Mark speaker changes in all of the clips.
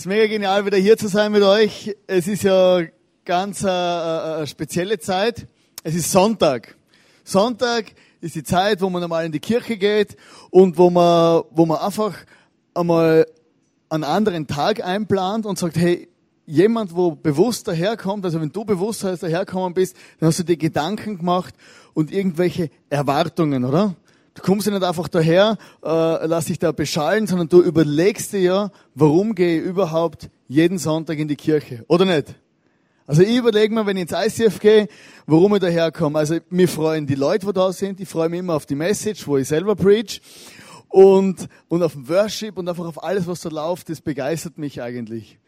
Speaker 1: Es ist mega genial, wieder hier zu sein mit euch. Es ist ja ganz eine, äh, eine spezielle Zeit. Es ist Sonntag. Sonntag ist die Zeit, wo man normal in die Kirche geht und wo man, wo man einfach einmal einen anderen Tag einplant und sagt, hey, jemand, wo bewusst daherkommt, also wenn du bewusst daherkommen bist, dann hast du dir Gedanken gemacht und irgendwelche Erwartungen, oder? Du kommst ja nicht einfach daher, äh, lass dich da beschallen, sondern du überlegst dir ja, warum gehe ich überhaupt jeden Sonntag in die Kirche, oder nicht? Also ich überlege mir, wenn ich ins ICF gehe, warum ich daherkomme. Also mir freuen die Leute, die da sind, ich freue mich immer auf die Message, wo ich selber preach und, und auf den Worship und einfach auf alles, was da läuft, das begeistert mich eigentlich.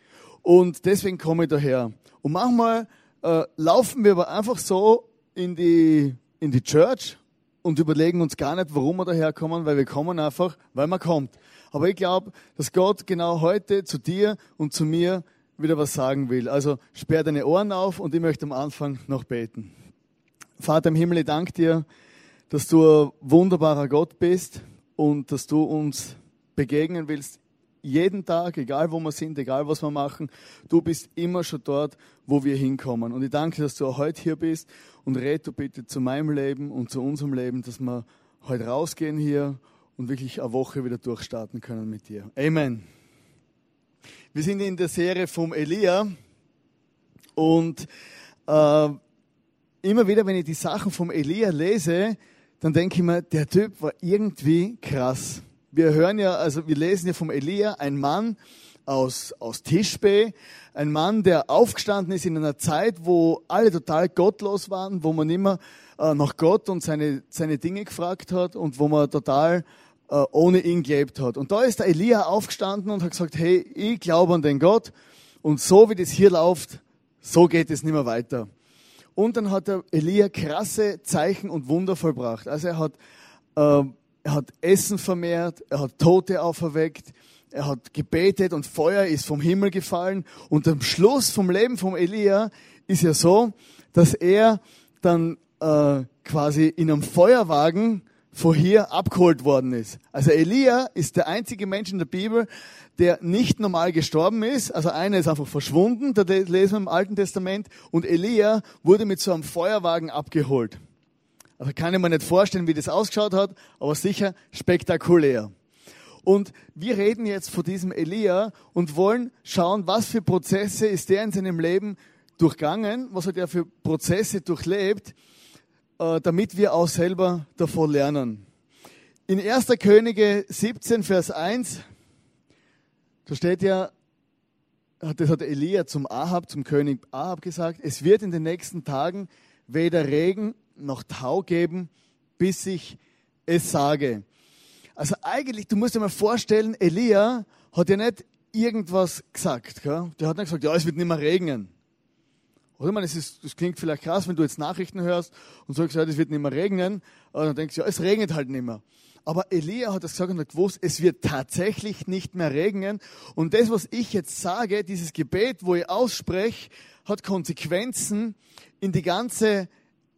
Speaker 1: Und deswegen komme ich daher. Und manchmal äh, laufen wir aber einfach so in die, in die Church und überlegen uns gar nicht, warum wir daherkommen, weil wir kommen einfach, weil man kommt. Aber ich glaube, dass Gott genau heute zu dir und zu mir wieder was sagen will. Also sperr deine Ohren auf und ich möchte am Anfang noch beten. Vater im Himmel, ich danke dir, dass du ein wunderbarer Gott bist und dass du uns begegnen willst jeden Tag, egal wo wir sind, egal was wir machen, du bist immer schon dort, wo wir hinkommen. Und ich danke, dass du auch heute hier bist und red du bitte zu meinem Leben und zu unserem Leben, dass wir heute rausgehen hier und wirklich eine Woche wieder durchstarten können mit dir. Amen. Wir sind in der Serie vom Elia und äh, immer wieder, wenn ich die Sachen vom Elia lese, dann denke ich mir, der Typ war irgendwie krass wir hören ja, also wir lesen ja vom Elia, ein Mann aus, aus Tischbe, ein Mann, der aufgestanden ist in einer Zeit, wo alle total gottlos waren, wo man immer äh, nach Gott und seine, seine Dinge gefragt hat und wo man total äh, ohne ihn gelebt hat. Und da ist der Elia aufgestanden und hat gesagt, hey, ich glaube an den Gott und so wie das hier läuft, so geht es nicht mehr weiter. Und dann hat der Elia krasse Zeichen und Wunder vollbracht. Also er hat äh, er hat Essen vermehrt, er hat Tote auferweckt, er hat gebetet und Feuer ist vom Himmel gefallen. Und am Schluss vom Leben vom Elia ist ja so, dass er dann äh, quasi in einem Feuerwagen vor hier abgeholt worden ist. Also Elia ist der einzige Mensch in der Bibel, der nicht normal gestorben ist. Also einer ist einfach verschwunden, da lesen wir im Alten Testament. Und Elia wurde mit so einem Feuerwagen abgeholt. Also kann ich mir nicht vorstellen, wie das ausgeschaut hat, aber sicher spektakulär. Und wir reden jetzt von diesem Elia und wollen schauen, was für Prozesse ist der in seinem Leben durchgangen, was hat er für Prozesse durchlebt, äh, damit wir auch selber davon lernen. In 1. Könige 17, Vers 1, da steht ja, das hat Elia zum Ahab, zum König Ahab gesagt, es wird in den nächsten Tagen weder Regen noch Tau geben, bis ich es sage. Also eigentlich, du musst dir mal vorstellen, Elia hat ja nicht irgendwas gesagt. Gell? Der hat nicht gesagt, ja, es wird nicht mehr regnen. Oder meine, es ist, das klingt vielleicht krass, wenn du jetzt Nachrichten hörst und sagst, ja, es wird nicht mehr regnen. Und dann denkst du, ja, es regnet halt nicht mehr. Aber Elia hat das gesagt und hat gewusst, es wird tatsächlich nicht mehr regnen. Und das, was ich jetzt sage, dieses Gebet, wo ich ausspreche, hat Konsequenzen in die ganze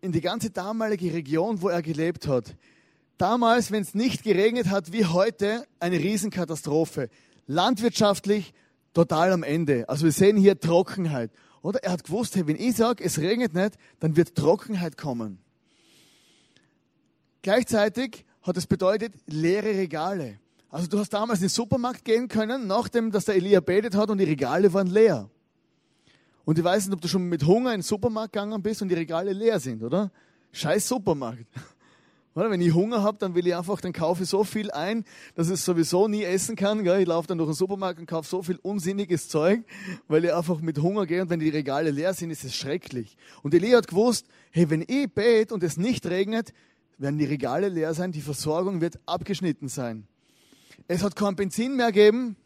Speaker 1: in die ganze damalige Region, wo er gelebt hat. Damals, wenn es nicht geregnet hat wie heute, eine Riesenkatastrophe. Landwirtschaftlich total am Ende. Also wir sehen hier Trockenheit. Oder er hat gewusst, hey, wenn ich sage, es regnet nicht, dann wird Trockenheit kommen. Gleichzeitig hat es bedeutet leere Regale. Also du hast damals in den Supermarkt gehen können, nachdem dass der Elia betet hat und die Regale waren leer. Und ich weiß nicht, ob du schon mit Hunger in den Supermarkt gegangen bist und die Regale leer sind, oder? Scheiß Supermarkt. Oder? Wenn ich Hunger habe, dann will ich einfach, dann kaufe ich so viel ein, dass ich sowieso nie essen kann. Gell? Ich laufe dann durch den Supermarkt und kaufe so viel unsinniges Zeug, weil ich einfach mit Hunger gehe und wenn die Regale leer sind, ist es schrecklich. Und Elia hat gewusst, hey, wenn ich bete und es nicht regnet, werden die Regale leer sein, die Versorgung wird abgeschnitten sein. Es hat kein Benzin mehr geben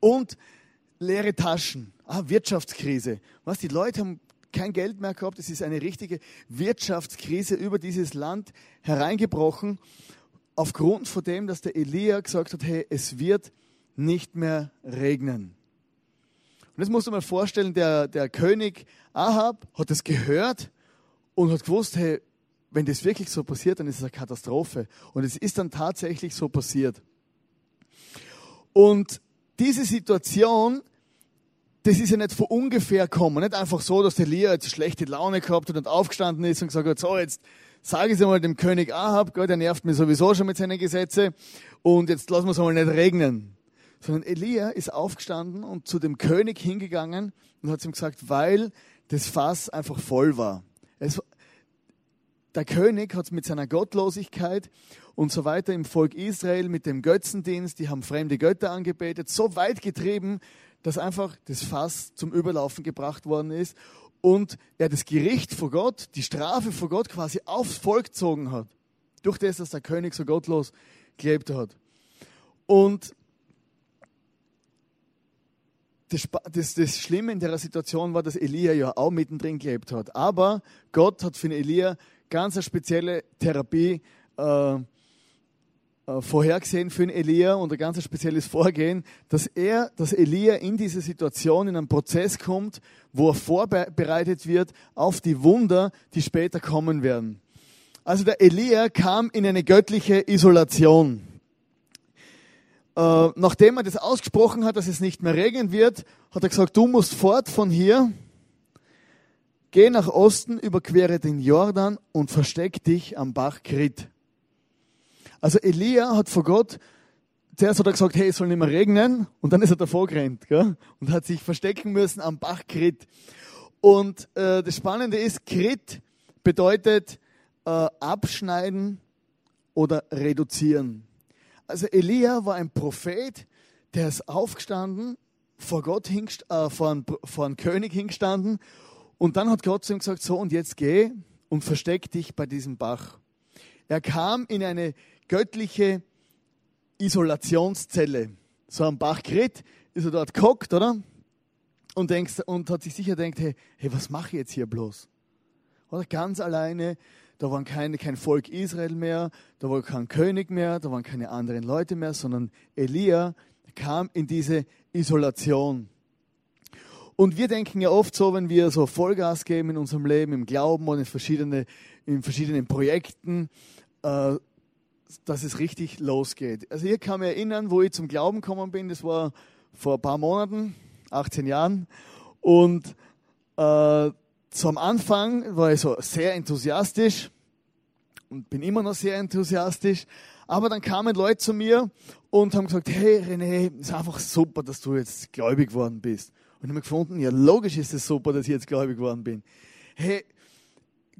Speaker 1: und leere Taschen. Ah, Wirtschaftskrise. Was, die Leute haben kein Geld mehr gehabt. Es ist eine richtige Wirtschaftskrise über dieses Land hereingebrochen, aufgrund von dem, dass der Elia gesagt hat, hey, es wird nicht mehr regnen. Und das musst du mal vorstellen, der, der König Ahab hat das gehört und hat gewusst, hey, wenn das wirklich so passiert, dann ist es eine Katastrophe. Und es ist dann tatsächlich so passiert. Und diese Situation, das ist ja nicht von ungefähr gekommen. Nicht einfach so, dass der Elia jetzt schlechte Laune gehabt hat und aufgestanden ist und gesagt hat, so, jetzt sage ich es einmal dem König Ahab, Gott, der nervt mich sowieso schon mit seinen Gesetzen und jetzt lassen wir es einmal nicht regnen. Sondern Elia ist aufgestanden und zu dem König hingegangen und hat ihm gesagt, weil das Fass einfach voll war. Es, der König hat mit seiner Gottlosigkeit und so weiter im Volk Israel mit dem Götzendienst, die haben fremde Götter angebetet, so weit getrieben, dass einfach das Fass zum Überlaufen gebracht worden ist und er das Gericht vor Gott, die Strafe vor Gott quasi aufs Volk gezogen hat. Durch das, dass der König so gottlos gelebt hat. Und das, das, das Schlimme in der Situation war, dass Elia ja auch mittendrin gelebt hat. Aber Gott hat für Elia ganz eine spezielle Therapie äh, vorhergesehen für den Elia und ein ganz spezielles Vorgehen, dass er, dass Elia in diese Situation, in einen Prozess kommt, wo er vorbereitet wird auf die Wunder, die später kommen werden. Also der Elia kam in eine göttliche Isolation. Äh, nachdem er das ausgesprochen hat, dass es nicht mehr regnen wird, hat er gesagt, du musst fort von hier, geh nach Osten, überquere den Jordan und versteck dich am Bach Krit. Also Elia hat vor Gott, zuerst hat er gesagt, hey, es soll nicht mehr regnen, und dann ist er davor gerannt, gell? und hat sich verstecken müssen am Bach Krit. Und äh, das Spannende ist, Krit bedeutet äh, abschneiden oder reduzieren. Also Elia war ein Prophet, der ist aufgestanden, vor Gott hingst, äh, vor, einen, vor einen König hingestanden und dann hat Gott zu ihm gesagt, so und jetzt geh und versteck dich bei diesem Bach. Er kam in eine göttliche Isolationszelle. So am Bach Kret ist er dort gehockt, oder? Und, denkst, und hat sich sicher gedacht, hey, hey was mache ich jetzt hier bloß? Oder ganz alleine, da war keine, kein Volk Israel mehr, da war kein König mehr, da waren keine anderen Leute mehr, sondern Elia kam in diese Isolation. Und wir denken ja oft so, wenn wir so Vollgas geben in unserem Leben, im Glauben und in, verschiedene, in verschiedenen Projekten, äh, dass es richtig losgeht. Also ich kann mich erinnern, wo ich zum Glauben gekommen bin, das war vor ein paar Monaten, 18 Jahren. Und äh, am Anfang war ich so sehr enthusiastisch und bin immer noch sehr enthusiastisch. Aber dann kamen Leute zu mir und haben gesagt, hey René, es ist einfach super, dass du jetzt gläubig geworden bist. Und ich habe gefunden, ja logisch ist es super, dass ich jetzt gläubig geworden bin. Hey,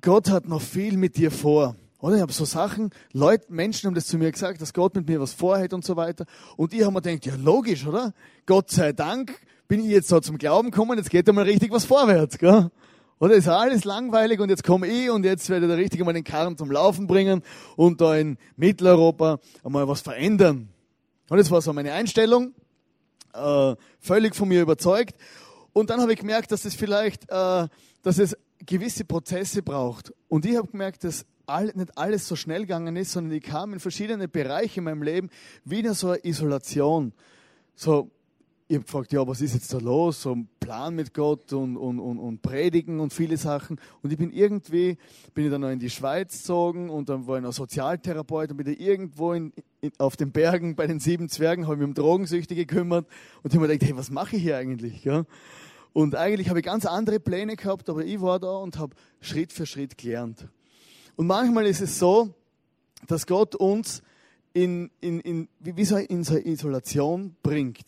Speaker 1: Gott hat noch viel mit dir vor. Oder? Ich habe so Sachen, Leute, Menschen haben das zu mir gesagt, dass Gott mit mir was vorhat und so weiter. Und ich habe mir gedacht, ja logisch, oder? Gott sei Dank bin ich jetzt so zum Glauben gekommen, jetzt geht einmal richtig was vorwärts. Gell? Oder ist alles langweilig und jetzt komme ich und jetzt werde ich da richtig einmal den Karren zum Laufen bringen und da in Mitteleuropa einmal was verändern. Und das war so meine Einstellung, äh, völlig von mir überzeugt. Und dann habe ich gemerkt, dass es vielleicht, äh, dass es gewisse Prozesse braucht. Und ich habe gemerkt, dass all, nicht alles so schnell gegangen ist, sondern ich kam in verschiedene Bereiche in meinem Leben wieder so eine Isolation. So, ich habe gefragt, ja, was ist jetzt da los? So ein Plan mit Gott und, und, und, und Predigen und viele Sachen. Und ich bin irgendwie, bin ich dann noch in die Schweiz gezogen und dann war ich noch Sozialtherapeut und bin da irgendwo in, in, auf den Bergen bei den sieben Zwergen, habe mich um Drogensüchtige gekümmert und habe mir gedacht, hey, was mache ich hier eigentlich? Ja? Und eigentlich habe ich ganz andere Pläne gehabt, aber ich war da und habe Schritt für Schritt gelernt. Und manchmal ist es so, dass Gott uns in, in, in, wie so in so Isolation bringt.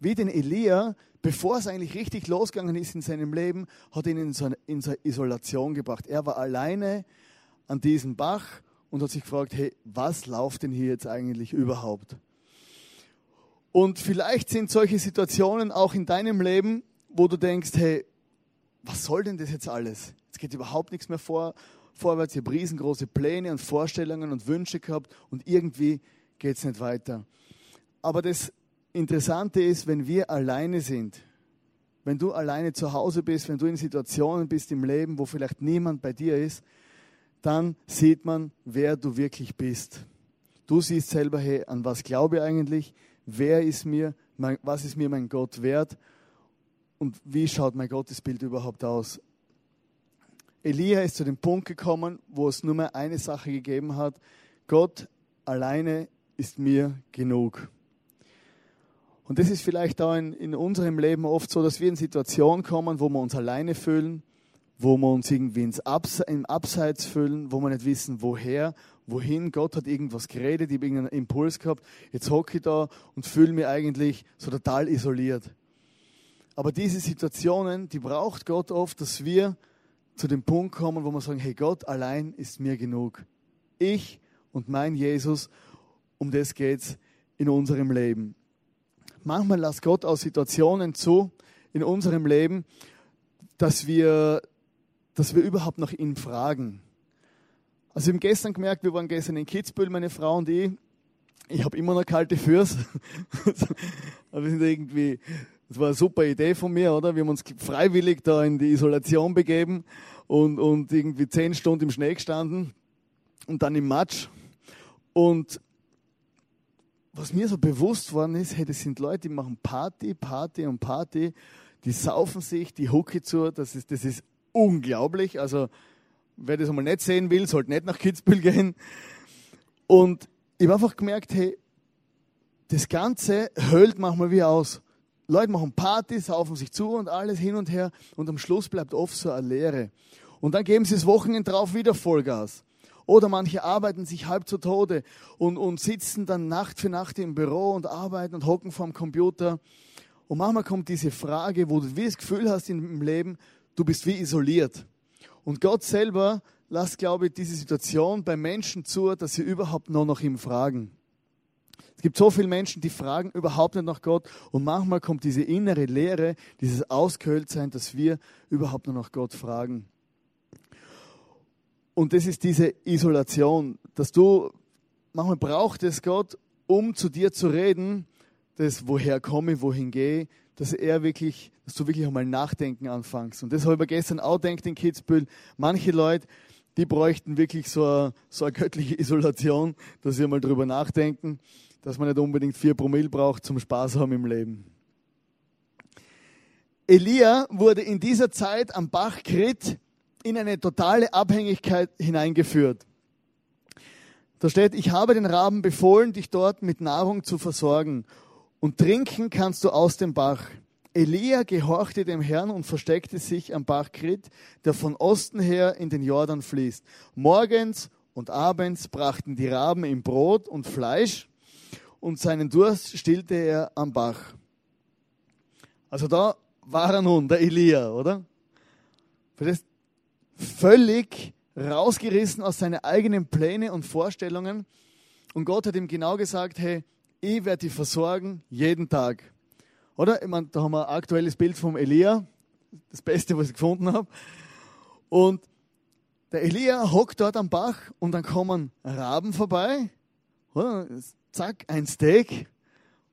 Speaker 1: Wie den Elia, bevor es eigentlich richtig losgegangen ist in seinem Leben, hat ihn in so, eine, in so eine Isolation gebracht. Er war alleine an diesem Bach und hat sich gefragt, hey, was läuft denn hier jetzt eigentlich überhaupt? Und vielleicht sind solche Situationen auch in deinem Leben, wo du denkst, hey, was soll denn das jetzt alles? Es geht überhaupt nichts mehr vor, vorwärts, ich habe riesengroße Pläne und Vorstellungen und Wünsche gehabt und irgendwie geht es nicht weiter. Aber das Interessante ist, wenn wir alleine sind, wenn du alleine zu Hause bist, wenn du in Situationen bist im Leben, wo vielleicht niemand bei dir ist, dann sieht man, wer du wirklich bist. Du siehst selber, hey, an was glaube ich eigentlich? Wer ist mir, mein, was ist mir mein Gott wert? Und wie schaut mein Gottesbild überhaupt aus? Elia ist zu dem Punkt gekommen, wo es nur mehr eine Sache gegeben hat. Gott alleine ist mir genug. Und das ist vielleicht auch in, in unserem Leben oft so, dass wir in Situationen kommen, wo wir uns alleine fühlen, wo wir uns irgendwie ins Abse im Abseits fühlen, wo wir nicht wissen, woher, wohin. Gott hat irgendwas geredet, ich habe irgendeinen Impuls gehabt. Jetzt hocke ich da und fühle mich eigentlich so total isoliert. Aber diese Situationen, die braucht Gott oft, dass wir zu dem Punkt kommen, wo wir sagen, hey Gott allein ist mir genug. Ich und mein Jesus, um das geht's in unserem Leben. Manchmal lässt Gott auch Situationen zu in unserem Leben, dass wir, dass wir überhaupt nach ihn fragen. Also wir haben gestern gemerkt, wir waren gestern in Kitzbühel, meine Frau und ich. Ich habe immer noch kalte Füße. Aber wir sind irgendwie, das war eine super Idee von mir, oder? Wir haben uns freiwillig da in die Isolation begeben und, und irgendwie zehn Stunden im Schnee gestanden und dann im Matsch. Und was mir so bewusst worden ist, hey, das sind Leute, die machen Party, Party und Party, die saufen sich, die Hucke zu, das ist, das ist unglaublich. Also, wer das einmal nicht sehen will, sollte nicht nach Kitzbühel gehen. Und ich habe einfach gemerkt, hey, das Ganze höhlt manchmal wie aus. Leute machen Party, saufen sich zu und alles hin und her und am Schluss bleibt oft so eine Leere. Und dann geben sie das Wochenende drauf wieder Vollgas. Oder manche arbeiten sich halb zu Tode und, und sitzen dann Nacht für Nacht im Büro und arbeiten und hocken vorm Computer. Und manchmal kommt diese Frage, wo du wie das Gefühl hast im Leben, du bist wie isoliert. Und Gott selber lässt, glaube ich, diese Situation bei Menschen zu, dass sie überhaupt nur nach ihm fragen. Es gibt so viele Menschen, die fragen überhaupt nicht nach Gott. Und manchmal kommt diese innere Leere, dieses Ausgehöhltsein, dass wir überhaupt nur nach Gott fragen. Und das ist diese Isolation, dass du, manchmal braucht es Gott, um zu dir zu reden, das woher komme, wohin gehe, dass er wirklich, dass du wirklich einmal nachdenken anfängst. Und das habe ich gestern auch gedacht in Kitzbühel. Manche Leute, die bräuchten wirklich so eine, so eine göttliche Isolation, dass sie mal drüber nachdenken, dass man nicht unbedingt vier Promille braucht zum Spaß haben im Leben. Elia wurde in dieser Zeit am Bach Krit in eine totale Abhängigkeit hineingeführt. Da steht, ich habe den Raben befohlen, dich dort mit Nahrung zu versorgen. Und trinken kannst du aus dem Bach. Elia gehorchte dem Herrn und versteckte sich am Bach Krit, der von Osten her in den Jordan fließt. Morgens und abends brachten die Raben ihm Brot und Fleisch und seinen Durst stillte er am Bach. Also da war er nun, der Elia, oder? Völlig rausgerissen aus seinen eigenen Plänen und Vorstellungen. Und Gott hat ihm genau gesagt, hey, ich werde dich versorgen jeden Tag. Oder? Ich meine, da haben wir ein aktuelles Bild vom Elia, das Beste, was ich gefunden habe. Und der Elia hockt dort am Bach und dann kommen Raben vorbei. Oder? Zack, ein Steak.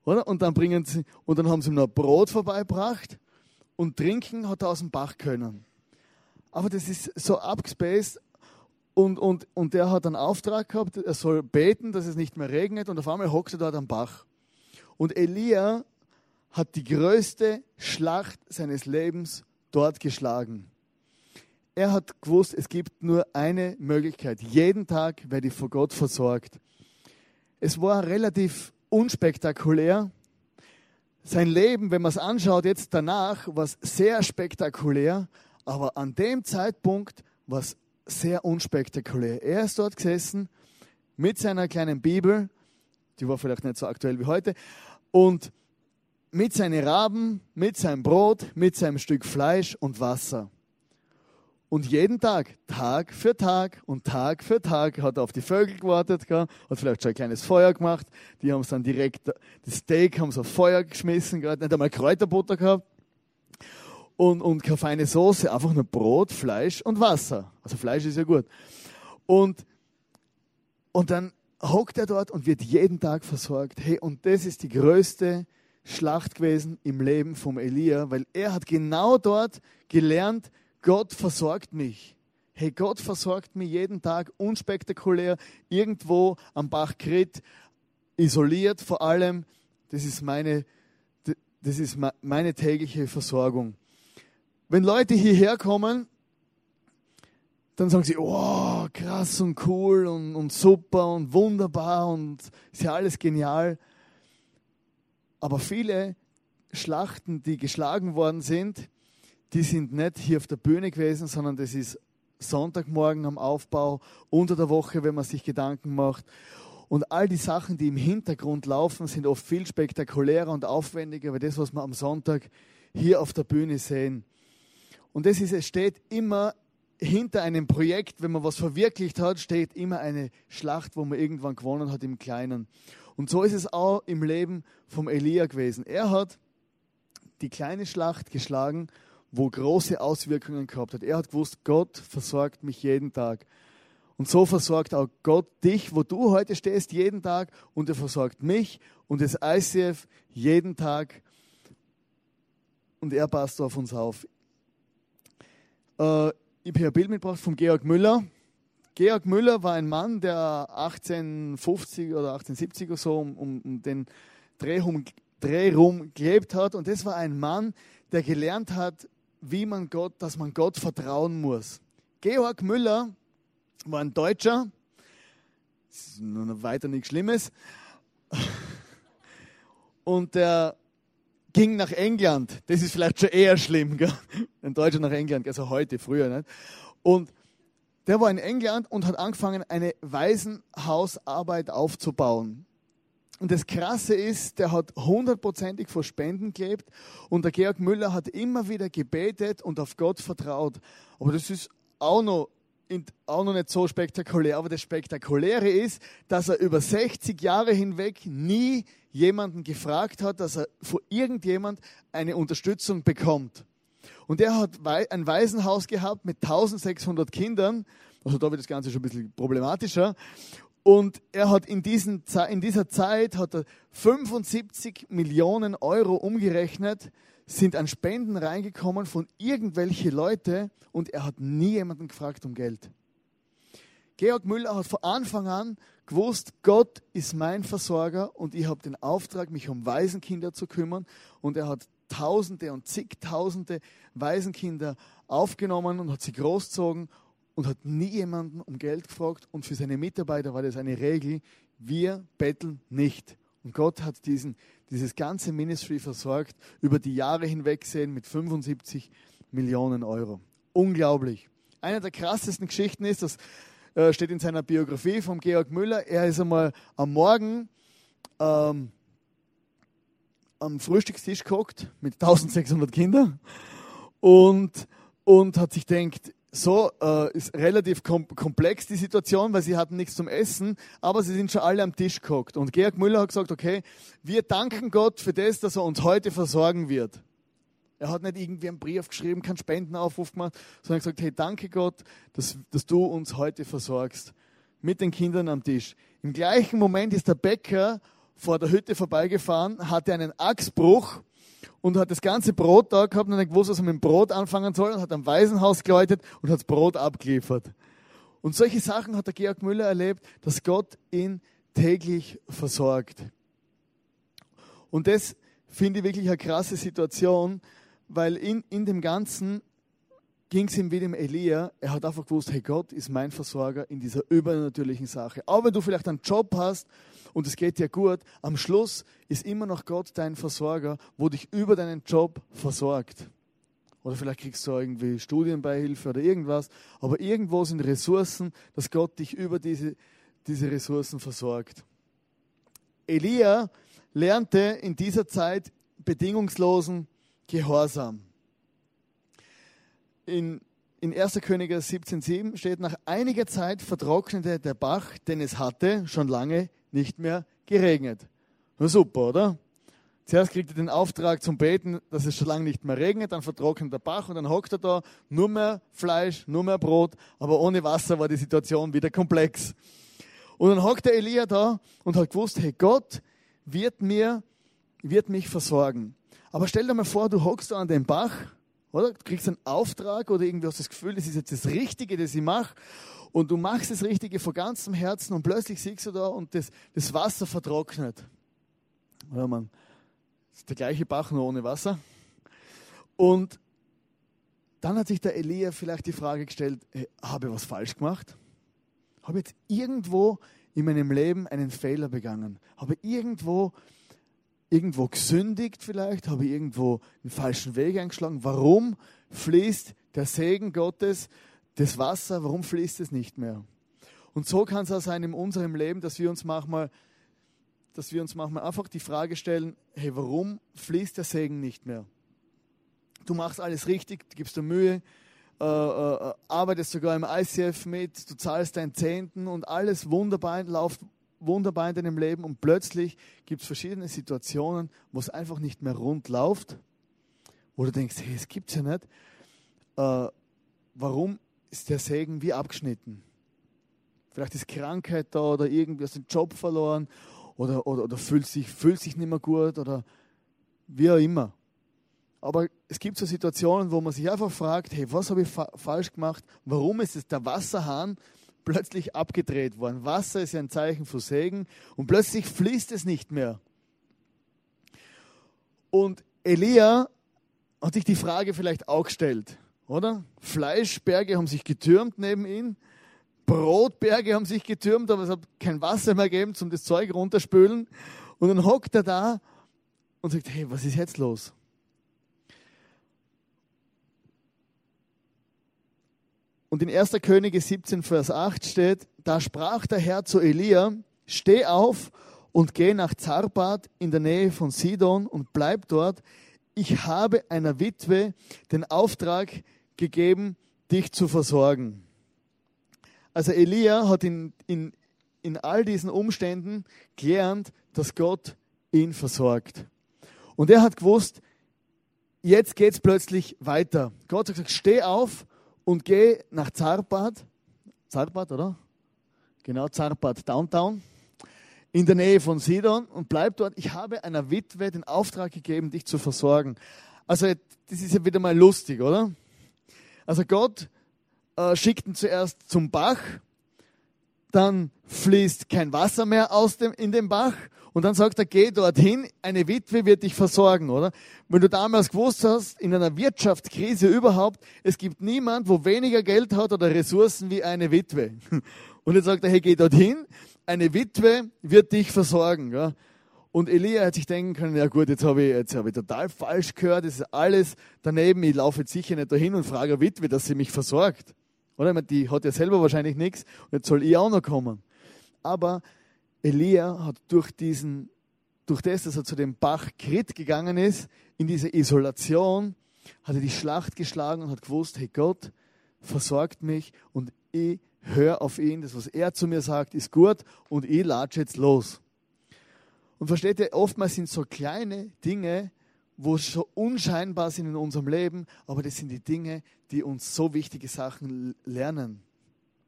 Speaker 1: Oder? Und dann bringen sie, und dann haben sie ihm noch Brot vorbeigebracht. Und trinken hat er aus dem Bach können aber das ist so abgespaced. Und, und, und der hat einen Auftrag gehabt, er soll beten, dass es nicht mehr regnet und auf einmal hockt er dort am Bach. Und Elia hat die größte Schlacht seines Lebens dort geschlagen. Er hat gewusst, es gibt nur eine Möglichkeit. Jeden Tag werde ich vor Gott versorgt. Es war relativ unspektakulär. Sein Leben, wenn man es anschaut, jetzt danach, war sehr spektakulär, aber an dem Zeitpunkt war es sehr unspektakulär. Er ist dort gesessen mit seiner kleinen Bibel, die war vielleicht nicht so aktuell wie heute, und mit seinen Raben, mit seinem Brot, mit seinem Stück Fleisch und Wasser. Und jeden Tag, Tag für Tag und Tag für Tag hat er auf die Vögel gewartet, hat vielleicht schon ein kleines Feuer gemacht. Die haben es dann direkt, das Steak haben sie auf Feuer geschmissen, gerade nicht einmal Kräuterbutter gehabt und, und keine feine Soße, einfach nur Brot, Fleisch und Wasser. Also Fleisch ist ja gut. Und, und dann hockt er dort und wird jeden Tag versorgt. Hey, und das ist die größte Schlacht gewesen im Leben vom Elia, weil er hat genau dort gelernt, Gott versorgt mich. Hey, Gott versorgt mich jeden Tag unspektakulär, irgendwo am Bach Krit, isoliert vor allem. Das ist meine, das ist meine tägliche Versorgung. Wenn Leute hierher kommen, dann sagen sie, oh, krass und cool und, und super und wunderbar und ist ja alles genial. Aber viele Schlachten, die geschlagen worden sind, die sind nicht hier auf der Bühne gewesen, sondern das ist Sonntagmorgen am Aufbau, unter der Woche, wenn man sich Gedanken macht. Und all die Sachen, die im Hintergrund laufen, sind oft viel spektakulärer und aufwendiger, als das, was wir am Sonntag hier auf der Bühne sehen. Und das ist, es steht immer hinter einem Projekt, wenn man was verwirklicht hat, steht immer eine Schlacht, wo man irgendwann gewonnen hat im Kleinen. Und so ist es auch im Leben vom Elia gewesen. Er hat die kleine Schlacht geschlagen, wo große Auswirkungen gehabt hat. Er hat gewusst, Gott versorgt mich jeden Tag. Und so versorgt auch Gott dich, wo du heute stehst, jeden Tag. Und er versorgt mich und das ICF jeden Tag. Und er passt auf uns auf. Äh, ich habe ein Bild mitgebracht von Georg Müller. Georg Müller war ein Mann, der 1850 oder 1870 oder so um, um, den Dreh rum gelebt hat. Und das war ein Mann, der gelernt hat, wie man Gott, dass man Gott vertrauen muss. Georg Müller war ein Deutscher. Das ist nun weiter nichts Schlimmes. Und der ging nach England. Das ist vielleicht schon eher schlimm, gell? ein Deutscher nach England, also heute, früher nicht. Und der war in England und hat angefangen, eine Waisenhausarbeit aufzubauen. Und das Krasse ist, der hat hundertprozentig vor Spenden gelebt und der Georg Müller hat immer wieder gebetet und auf Gott vertraut. Aber das ist auch noch, auch noch nicht so spektakulär. Aber das Spektakuläre ist, dass er über 60 Jahre hinweg nie jemanden gefragt hat, dass er von irgendjemand eine Unterstützung bekommt. Und er hat ein Waisenhaus gehabt mit 1600 Kindern. Also da wird das Ganze schon ein bisschen problematischer. Und er hat in, diesen, in dieser Zeit hat er 75 Millionen Euro umgerechnet, sind an Spenden reingekommen von irgendwelchen Leuten und er hat nie jemanden gefragt um Geld. Georg Müller hat von Anfang an gewusst, Gott ist mein Versorger und ich habe den Auftrag, mich um Waisenkinder zu kümmern. Und er hat Tausende und zigtausende Waisenkinder aufgenommen und hat sie großzogen und hat nie jemanden um Geld gefragt. Und für seine Mitarbeiter war das eine Regel, wir betteln nicht. Und Gott hat diesen, dieses ganze Ministry versorgt, über die Jahre hinweg sehen mit 75 Millionen Euro. Unglaublich. Eine der krassesten Geschichten ist, das äh, steht in seiner Biografie von Georg Müller, er ist einmal am Morgen ähm, am Frühstückstisch geguckt mit 1600 Kindern und, und hat sich gedacht, so äh, ist relativ kom komplex die Situation, weil sie hatten nichts zum Essen, aber sie sind schon alle am Tisch geguckt. Und Georg Müller hat gesagt, okay, wir danken Gott für das, dass er uns heute versorgen wird. Er hat nicht irgendwie einen Brief geschrieben, keinen Spendenaufruf gemacht, sondern gesagt, hey, danke Gott, dass, dass du uns heute versorgst. Mit den Kindern am Tisch. Im gleichen Moment ist der Bäcker vor der Hütte vorbeigefahren, hatte einen Achsbruch und hat das ganze Brot da gehabt und nicht gewusst, was er mit dem Brot anfangen soll und hat am Waisenhaus geläutet und hat das Brot abgeliefert. Und solche Sachen hat der Georg Müller erlebt, dass Gott ihn täglich versorgt. Und das finde ich wirklich eine krasse Situation, weil in, in dem Ganzen ging es ihm wie dem Elia. Er hat einfach gewusst, hey, Gott ist mein Versorger in dieser übernatürlichen Sache. Auch wenn du vielleicht einen Job hast und es geht dir gut, am Schluss ist immer noch Gott dein Versorger, wo dich über deinen Job versorgt. Oder vielleicht kriegst du irgendwie Studienbeihilfe oder irgendwas. Aber irgendwo sind Ressourcen, dass Gott dich über diese, diese Ressourcen versorgt. Elia lernte in dieser Zeit bedingungslosen Gehorsam in, in 1. Könige 17,7 steht, nach einiger Zeit vertrocknete der Bach, denn es hatte schon lange nicht mehr geregnet. Na super, oder? Zuerst kriegt er den Auftrag zum Beten, dass es schon lange nicht mehr regnet, dann vertrocknet der Bach und dann hockt er da, nur mehr Fleisch, nur mehr Brot, aber ohne Wasser war die Situation wieder komplex. Und dann hockt der Elia da und hat gewusst, hey, Gott wird mir, wird mich versorgen. Aber stell dir mal vor, du hockst da an dem Bach oder? Du kriegst einen Auftrag oder irgendwie hast das Gefühl, das ist jetzt das Richtige, das ich mache. Und du machst das Richtige von ganzem Herzen und plötzlich siehst du da und das, das Wasser vertrocknet. Ja, man, das ist der gleiche Bach, nur ohne Wasser. Und dann hat sich der Elia vielleicht die Frage gestellt, hey, habe ich was falsch gemacht? Habe ich jetzt irgendwo in meinem Leben einen Fehler begangen? Habe ich irgendwo irgendwo gesündigt vielleicht? Habe ich irgendwo einen falschen Weg eingeschlagen? Warum fließt der Segen Gottes, das Wasser, warum fließt es nicht mehr? Und so kann es auch sein in unserem Leben, dass wir uns manchmal, dass wir uns manchmal einfach die Frage stellen, hey, warum fließt der Segen nicht mehr? Du machst alles richtig, du gibst dir Mühe, äh, äh, arbeitest sogar im ICF mit, du zahlst deinen Zehnten und alles wunderbar läuft wunderbar in deinem Leben und plötzlich gibt es verschiedene Situationen, wo es einfach nicht mehr rund läuft, wo du denkst, hey, es gibt es ja nicht. Äh, warum ist der Segen wie abgeschnitten? Vielleicht ist Krankheit da oder irgendwie hast du den Job verloren oder, oder, oder fühlt, sich, fühlt sich nicht mehr gut oder wie auch immer. Aber es gibt so Situationen, wo man sich einfach fragt, hey, was habe ich fa falsch gemacht? Warum ist es der Wasserhahn plötzlich abgedreht worden? Wasser ist ja ein Zeichen für Segen und plötzlich fließt es nicht mehr. Und Elia hat sich die Frage vielleicht auch gestellt, oder? Fleischberge haben sich getürmt neben ihm, Brotberge haben sich getürmt, aber es hat kein Wasser mehr gegeben, um das Zeug runterspülen. Und dann hockt er da und sagt, hey, was ist jetzt los? Und in 1. Könige 17, Vers 8 steht, da sprach der Herr zu Elia, steh auf und geh nach Zarpat in der Nähe von Sidon und bleib dort. Ich habe einer Witwe den Auftrag gegeben, dich zu versorgen. Also Elia hat in, in, in all diesen Umständen gelernt, dass Gott ihn versorgt. Und er hat gewusst, jetzt geht es plötzlich weiter. Gott hat gesagt, steh auf und geh nach Zarpat. Zarpat, oder? Genau, Zarpat Downtown. In der Nähe von Sidon und bleib dort. Ich habe einer Witwe den Auftrag gegeben, dich zu versorgen. Also, das ist ja wieder mal lustig, oder? Also, Gott äh, schickt ihn zuerst zum Bach, dann fließt kein Wasser mehr aus dem, in den Bach und dann sagt er, geh dorthin, eine Witwe wird dich versorgen, oder? Wenn du damals gewusst hast, in einer Wirtschaftskrise überhaupt, es gibt niemand, wo weniger Geld hat oder Ressourcen wie eine Witwe. Und jetzt sagt er, hey, geh dorthin, eine Witwe wird dich versorgen, ja? Und Elia hat sich denken können, ja gut, jetzt habe ich, jetzt habe ich total falsch gehört, das ist alles daneben, ich laufe jetzt sicher nicht dahin und frage eine Witwe, dass sie mich versorgt. Oder? Die hat ja selber wahrscheinlich nichts und jetzt soll ich auch noch kommen. Aber Elia hat durch diesen, durch das, dass er zu dem Bach Krit gegangen ist, in diese Isolation, hat er die Schlacht geschlagen und hat gewusst, hey Gott versorgt mich und ich höre auf ihn, das was er zu mir sagt, ist gut und ich latsche jetzt los. Und versteht ihr, oftmals sind so kleine Dinge, wo so unscheinbar sind in unserem Leben, aber das sind die Dinge, die uns so wichtige Sachen lernen.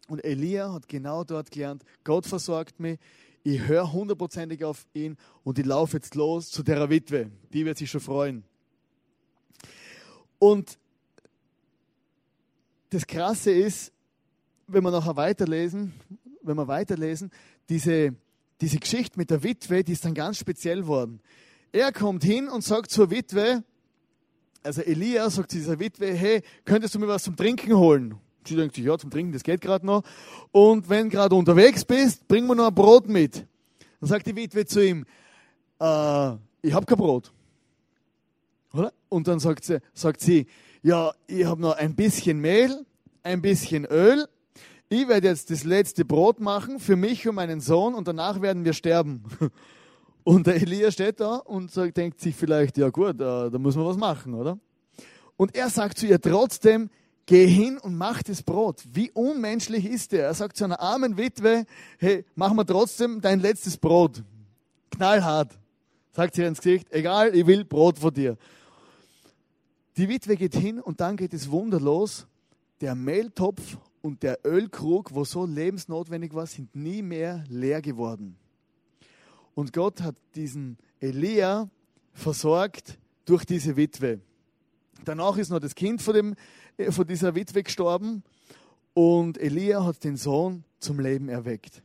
Speaker 1: Und Elia hat genau dort gelernt, Gott versorgt mich, ich höre hundertprozentig auf ihn und ich laufe jetzt los zu der Witwe. Die wird sich schon freuen. Und das Krasse ist, wenn wir nachher weiterlesen, wenn wir weiterlesen, diese, diese Geschichte mit der Witwe, die ist dann ganz speziell worden. Er kommt hin und sagt zur Witwe, also Elia sagt zu dieser Witwe, hey, könntest du mir was zum Trinken holen? Sie denkt sich, ja, zum Trinken, das geht gerade noch. Und wenn gerade unterwegs bist, bring mir noch ein Brot mit. Dann sagt die Witwe zu ihm, äh, ich habe kein Brot. Oder? Und dann sagt sie, sagt sie ja, ich habe noch ein bisschen Mehl, ein bisschen Öl. Ich werde jetzt das letzte Brot machen für mich und meinen Sohn und danach werden wir sterben. Und der Elia steht da und sagt, denkt sich vielleicht, ja gut, äh, da muss man was machen, oder? Und er sagt zu ihr trotzdem, geh hin und mach das Brot. Wie unmenschlich ist er? Er sagt zu einer armen Witwe, hey, mach mal trotzdem dein letztes Brot. Knallhart. Sagt sie ins Gesicht, egal, ich will Brot von dir. Die Witwe geht hin und dann geht es wunderlos. Der Mehltopf und der Ölkrug, wo so lebensnotwendig war, sind nie mehr leer geworden. Und Gott hat diesen Elia versorgt durch diese Witwe. Danach ist noch das Kind von dem äh, von dieser Witwe gestorben und Elia hat den Sohn zum Leben erweckt.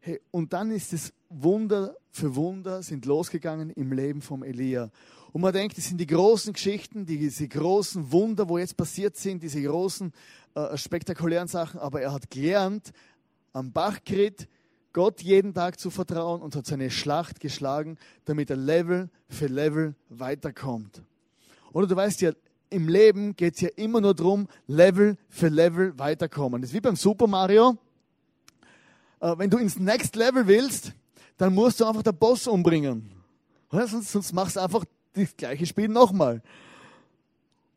Speaker 1: Hey, und dann ist es Wunder für Wunder sind losgegangen im Leben von Elia. Und man denkt, das sind die großen Geschichten, diese großen Wunder, wo jetzt passiert sind, diese großen äh, spektakulären Sachen. Aber er hat gelernt, am Bachkrit Gott jeden Tag zu vertrauen und hat seine Schlacht geschlagen, damit er Level für Level weiterkommt. Oder du weißt ja, im Leben geht es ja immer nur darum, Level für Level weiterkommen. Das ist wie beim Super Mario. Äh, wenn du ins Next Level willst, dann musst du einfach den Boss umbringen. Oder? Sonst, sonst machst du einfach das gleiche Spiel nochmal.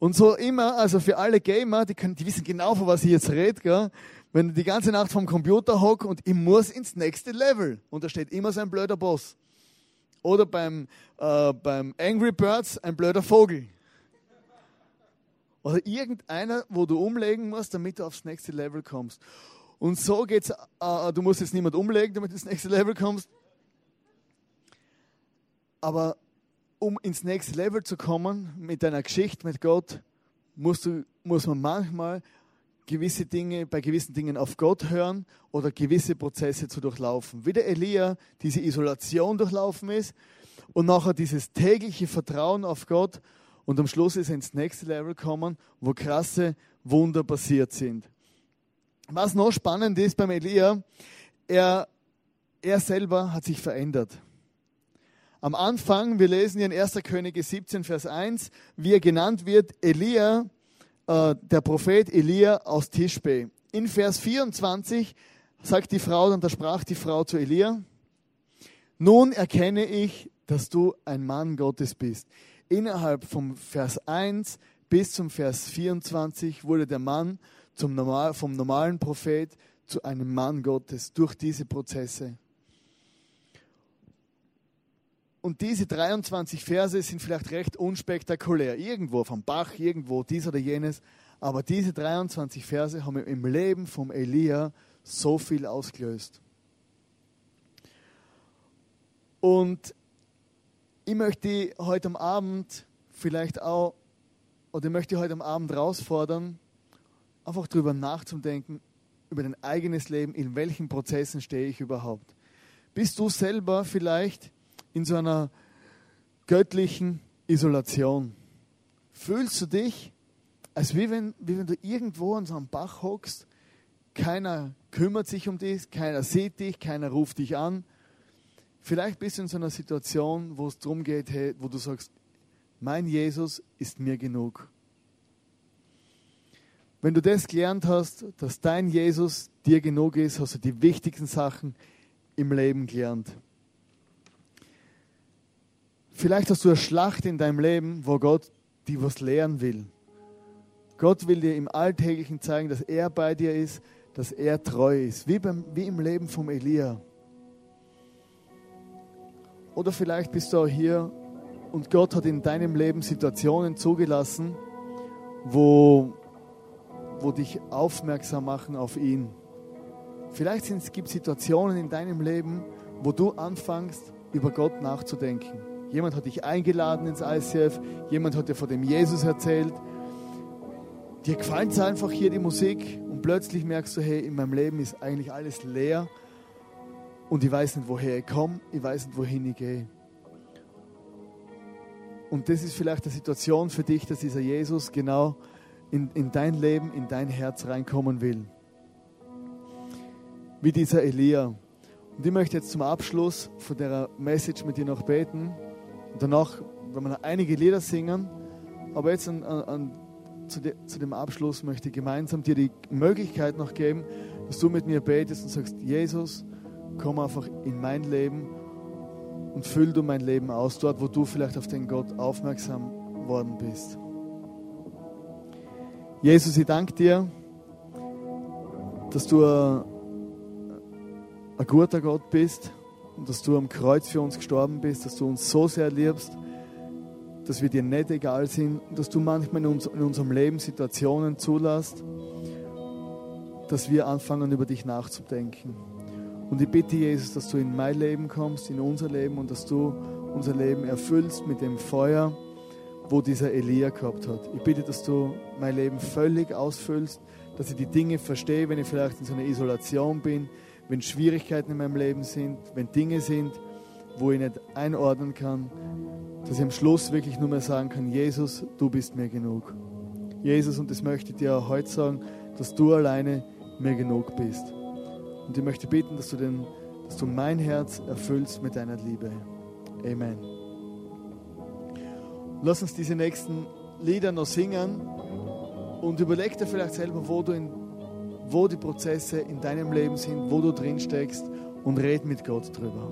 Speaker 1: Und so immer, also für alle Gamer, die, können, die wissen genau, von was ich jetzt rede, gell? wenn du die ganze Nacht vom Computer hock und ich muss ins nächste Level und da steht immer so ein blöder Boss. Oder beim, äh, beim Angry Birds ein blöder Vogel. Oder irgendeiner, wo du umlegen musst, damit du aufs nächste Level kommst. Und so geht's, äh, äh du musst jetzt niemand umlegen, damit du ins nächste Level kommst. Aber um ins nächste Level zu kommen mit deiner Geschichte mit Gott, musst du, muss man manchmal gewisse Dinge, bei gewissen Dingen auf Gott hören oder gewisse Prozesse zu durchlaufen. Wie der Elia diese Isolation durchlaufen ist und nachher dieses tägliche Vertrauen auf Gott und am Schluss ist er ins nächste Level kommen, wo krasse Wunder passiert sind. Was noch spannend ist beim Elia, er, er selber hat sich verändert. Am Anfang, wir lesen hier in 1. Könige 17, Vers 1, wie er genannt wird, Elia, äh, der Prophet Elia aus Tischbe. In Vers 24 sagt die Frau, dann da sprach die Frau zu Elia, nun erkenne ich, dass du ein Mann Gottes bist innerhalb vom Vers 1 bis zum Vers 24 wurde der Mann zum normal, vom normalen Prophet zu einem Mann Gottes durch diese Prozesse. Und diese 23 Verse sind vielleicht recht unspektakulär. Irgendwo vom Bach, irgendwo dies oder jenes. Aber diese 23 Verse haben im Leben vom Elia so viel ausgelöst. Und ich möchte heute am Abend vielleicht auch, oder ich möchte heute am Abend herausfordern, einfach darüber nachzudenken, über dein eigenes Leben, in welchen Prozessen stehe ich überhaupt. Bist du selber vielleicht in so einer göttlichen Isolation? Fühlst du dich, als wie wenn, wie wenn du irgendwo an so einem Bach hockst, keiner kümmert sich um dich, keiner sieht dich, keiner ruft dich an, Vielleicht bist du in so einer Situation, wo es darum geht, hey, wo du sagst, mein Jesus ist mir genug. Wenn du das gelernt hast, dass dein Jesus dir genug ist, hast du die wichtigsten Sachen im Leben gelernt. Vielleicht hast du eine Schlacht in deinem Leben, wo Gott dir was lehren will. Gott will dir im Alltäglichen zeigen, dass er bei dir ist, dass er treu ist, wie, beim, wie im Leben vom Elia. Oder vielleicht bist du auch hier und Gott hat in deinem Leben Situationen zugelassen, wo, wo dich aufmerksam machen auf ihn. Vielleicht gibt es Situationen in deinem Leben, wo du anfängst, über Gott nachzudenken. Jemand hat dich eingeladen ins ICF, jemand hat dir von dem Jesus erzählt. Dir gefällt einfach hier die Musik und plötzlich merkst du, hey, in meinem Leben ist eigentlich alles leer und ich weiß nicht, woher ich komme, ich weiß nicht, wohin ich gehe. Und das ist vielleicht eine Situation für dich, dass dieser Jesus genau in, in dein Leben, in dein Herz reinkommen will. Wie dieser Elia. Und ich möchte jetzt zum Abschluss von der Message mit dir noch beten. Und danach, wenn wir noch einige Lieder singen, aber jetzt an, an, zu, de, zu dem Abschluss möchte ich gemeinsam dir die Möglichkeit noch geben, dass du mit mir betest und sagst, Jesus, komm einfach in mein Leben und füll du mein Leben aus, dort, wo du vielleicht auf den Gott aufmerksam worden bist. Jesus, ich danke dir, dass du ein, ein guter Gott bist und dass du am Kreuz für uns gestorben bist, dass du uns so sehr liebst, dass wir dir nicht egal sind, dass du manchmal in, uns, in unserem Leben Situationen zulässt, dass wir anfangen, über dich nachzudenken. Und ich bitte, Jesus, dass du in mein Leben kommst, in unser Leben und dass du unser Leben erfüllst mit dem Feuer, wo dieser Elia gehabt hat. Ich bitte, dass du mein Leben völlig ausfüllst, dass ich die Dinge verstehe, wenn ich vielleicht in so einer Isolation bin, wenn Schwierigkeiten in meinem Leben sind, wenn Dinge sind, wo ich nicht einordnen kann, dass ich am Schluss wirklich nur mehr sagen kann, Jesus, du bist mir genug. Jesus, und das möchte ich dir auch heute sagen, dass du alleine mir genug bist. Und ich möchte beten, dass du, den, dass du mein Herz erfüllst mit deiner Liebe. Amen. Lass uns diese nächsten Lieder noch singen und überleg dir vielleicht selber, wo, du in, wo die Prozesse in deinem Leben sind, wo du drin steckst und red mit Gott drüber.